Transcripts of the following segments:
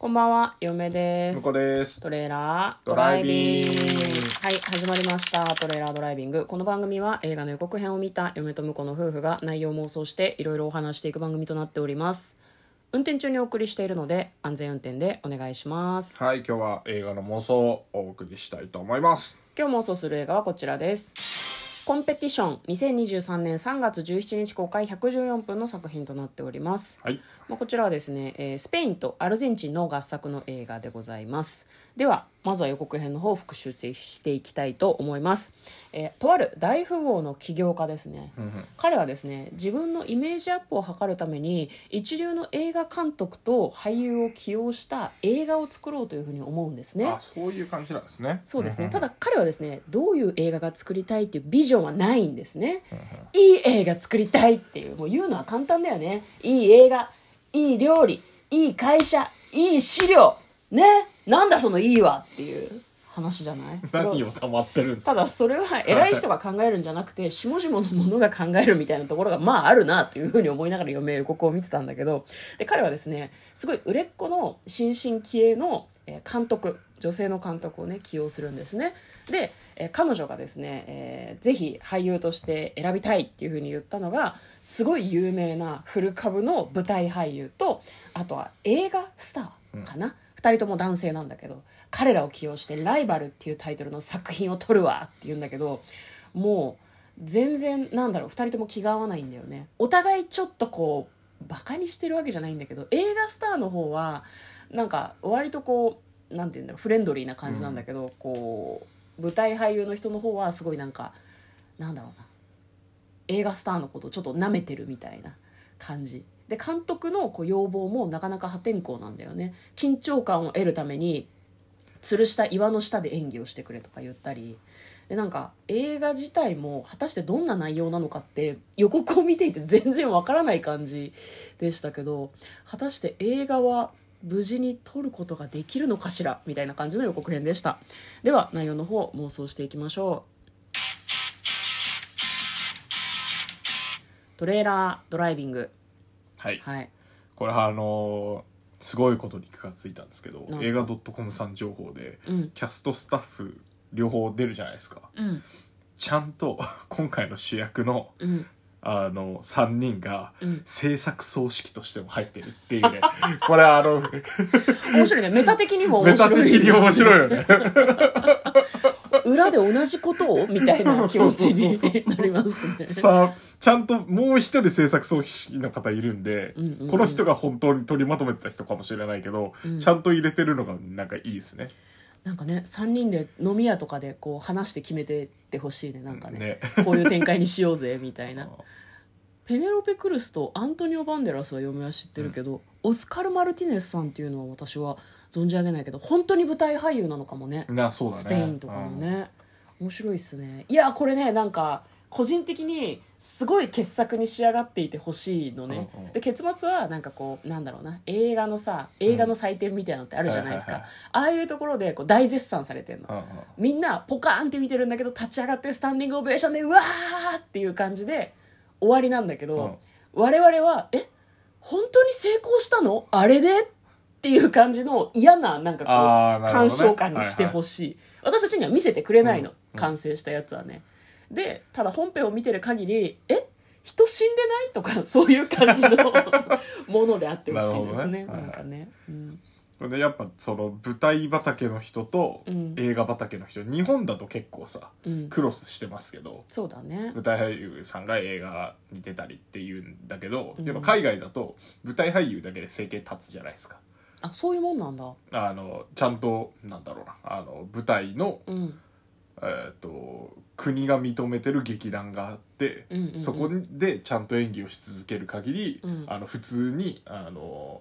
こんばんは、嫁です。向こうです。トレーラードドライビング。はい、始まりました。トレーラードライビング。この番組は映画の予告編を見た嫁と婿の夫婦が内容を妄想していろいろお話していく番組となっております。運転中にお送りしているので安全運転でお願いします。はい、今日は映画の妄想をお送りしたいと思います。今日妄想する映画はこちらです。コンペティション2023年3月17日公開114分の作品となっております。はい。まあ、こちらはですね、えースペインとアルゼンチンの合作の映画でございますではまずは予告編の方を復習していきたいと思います、えーとある大富豪の起業家ですね、彼はですね自分のイメージアップを図るために一流の映画監督と俳優を起用した映画を作ろうというふうに思うんですね。あ、そういう感じなんですね。そうですね、んただ彼はですねどういう映画が作りたいっていうビジョンはないんですね、いい映画作りたいっていうもう言うのは簡単だよね。いい映画いい料理いい会社いい資料ねなんだそのいいわっていう話じゃない？何を溜まってるんですか？ただそれは偉い人が考えるんじゃなくて下々の者が考えるみたいなところがまああるなというふうに思いながら読め予告を見てたんだけど。で彼はですねすごい売れっ子の新進気鋭のえー監督女性の監督をね起用するんですね。で、えー彼女がですね、えーぜひ俳優として選びたいっていうふうに言ったのがすごい有名なフル株の舞台俳優とあとは映画スターかな、二人とも男性なんだけど彼らを起用して「ライバル」っていうタイトルの作品を撮るわって言うんだけどもう全然なんだろう二人とも気が合わないんだよね。お互いちょっとこうバカにしてるわけじゃないんだけど映画スターの方はなんか割とこうなんて言うんだろうフレンドリーな感じなんだけど、こう舞台俳優の人の方はすごいなんかなんだろうな映画スターのことをちょっと舐めてるみたいな感じで監督のこう要望もなかなか破天荒なんだよね。緊張感を得るために吊るした岩の下で演技をしてくれとか言ったり。でなんか映画自体も果たしてどんな内容なのかって予告を見ていて全然わからない感じでしたけど果たして映画は無事に撮ることができるのかしらみたいな感じの予告編でした。では内容の方妄想していきましょう。トレーラードライビング。はい。はい。これはあのーすごいことに気がついたんですけどなんすか？映画 .com さん情報で、うん。キャストスタッフ両方出るじゃないですか。うん。ちゃんと 今回の主役のうん。あの3人がうん。制作総指揮としても入ってるっていうね。これあの面白いね。メタ的にもメタ面白い。的に面白いよね 裏で同じことをみたいな 気持ちになりますね。さあちゃんともう一人制作総指揮の方いるんで、うんうんうん。この人が本当に取りまとめてた人かもしれないけど、うん。ちゃんと入れてるのがなんかいいですね。なんかね3人で飲み屋とかでこう話して決めてってほしいねなんかね。ね。こういう展開にしようぜみたいな ペネロペ・クルスとアントニオ・バンデラスは嫁は知ってるけど、オスカル・マルティネスさんっていうのは私は存じ上げないけど本当に舞台俳優なのかもね。ね。スペインとかのね、面白いっすね。いやこれねなんか個人的にすごい傑作に仕上がっていてほしいのね、うんうん。で結末はなんかこうなんだろうな。映画のさ映画の祭典みたいなのってあるじゃないですか、はいはいああいうところでこう大絶賛されてるの、うんうん。みんなポカーンって見てるんだけど立ち上がってスタンディングオベーションでうわーっていう感じで終わりなんだけど、我々はえ本当に成功したの？あれで？っていう感じの嫌ななんかこう、鑑賞感にしてほしい、私たちには見せてくれないの、うん。完成したやつはね。でただ本編を見てる限りえ？人死んでない？とかそういう感じの ものであってほしいですね。なるほどね。なんかね、うんでやっぱその舞台畑の人とうん。映画畑の人、日本だと結構さうん、クロスしてますけどそうだね。舞台俳優さんが映画に出たりっていうんだけど、うん。やっぱ海外だと舞台俳優だけで生計立つじゃないですか。あそういうもんなんだ。あのちゃんとなんだろうなあの舞台の、うん。えー、と国が認めてる劇団があって、うんうんうん。そこでちゃんと演技をし続ける限り、うん。あの普通にあの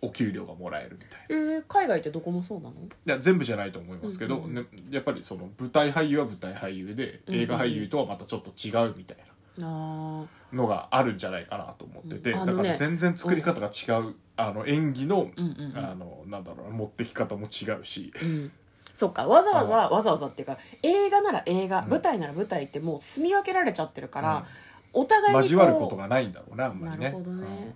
お給料がもらえるみたいな。えー、海外ってどこもそうなの？いや全部じゃないと思いますけど、うんうんね、やっぱりその舞台俳優は舞台俳優で映画俳優とはまたちょっと違うみたいなのがあるんじゃないかなと思ってて、うん。ねだから全然作り方が違う、あの演技の,、うんうんうん。あのなんだろうな持ってき方も違うし、うん。そっかわざわざわざわざっていうか映画なら映画、うん。舞台なら舞台ってもう住み分けられちゃってるから、うん。お互いに交わることがないんだろうねあんまりね。なるほどね、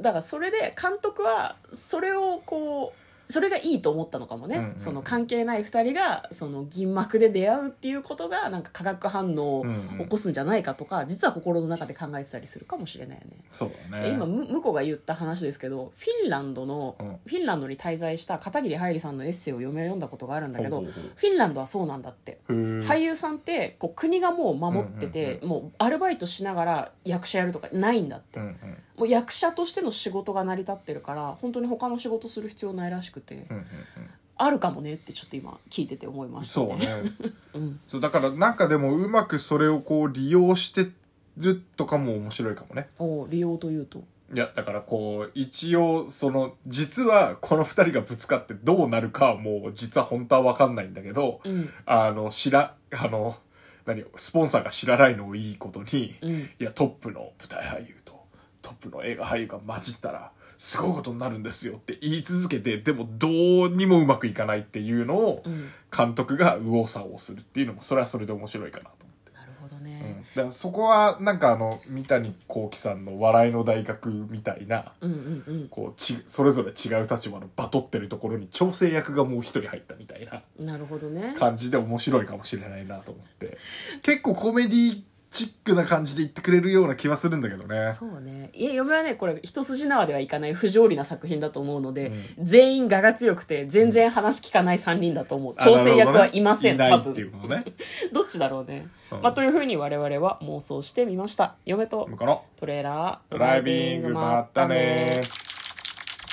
だからそれで監督はそれをこうそれがいいと思ったのかもね、うんうんうん。その関係ない2人がその銀幕で出会うっていうことがなんか化学反応を起こすんじゃないかとか、実は心の中で考えてたりするかもしれないよね。そうだね。今む向こうが言った話ですけどフィンランドの、うん。フィンランドに滞在した片桐はいりさんのエッセイを読め読んだことがあるんだけどフィンランドはそうなんだって。俳優さんってこう国がもう守ってて、もうアルバイトしながら役者やるとかないんだって、うんうんもう役者としての仕事が成り立ってるから本当に他の仕事する必要ないらしくて、うんうんうん。あるかもねってちょっと今聞いてて思いましたそうね。ね うん。そうだからなんかでもうまくそれをこう利用してるとかも面白いかもね。お利用というと。いやだからこう一応その実はこの二人がぶつかってどうなるかはもう実は本当は分かんないんだけどうん。あの知らあの何スポンサーが知らないのをいいことにうん。いやトップの舞台俳優とトップの映画俳優が混じったらすごいことになるんですよって言い続けてでもどうにもうまくいかないっていうのをうん。監督が右往左往するっていうのもそれはそれで面白いかなと思って。なるほどうん。ね、だからそこはなんかあの三谷幸喜さんの「笑いの大学」みたいなうん、うんうん。こうちそれぞれ違う立場のバトってるところに調整役がもう一人入ったみたいななるほどね。感じで面白いかもしれないなと思って。結構コメディチックな感じで言ってくれるような気はするんだけどね。そうね。いや嫁はねこれ一筋縄ではいかない不条理な作品だと思うので、う全員我が強くて全然話聞かない3人だと思う。調整役はいません、ねいないってい分ね。どっちだろうね、うん。まあ、というふうに我々は妄想してみました。嫁とこのトレーラードドライビングまったね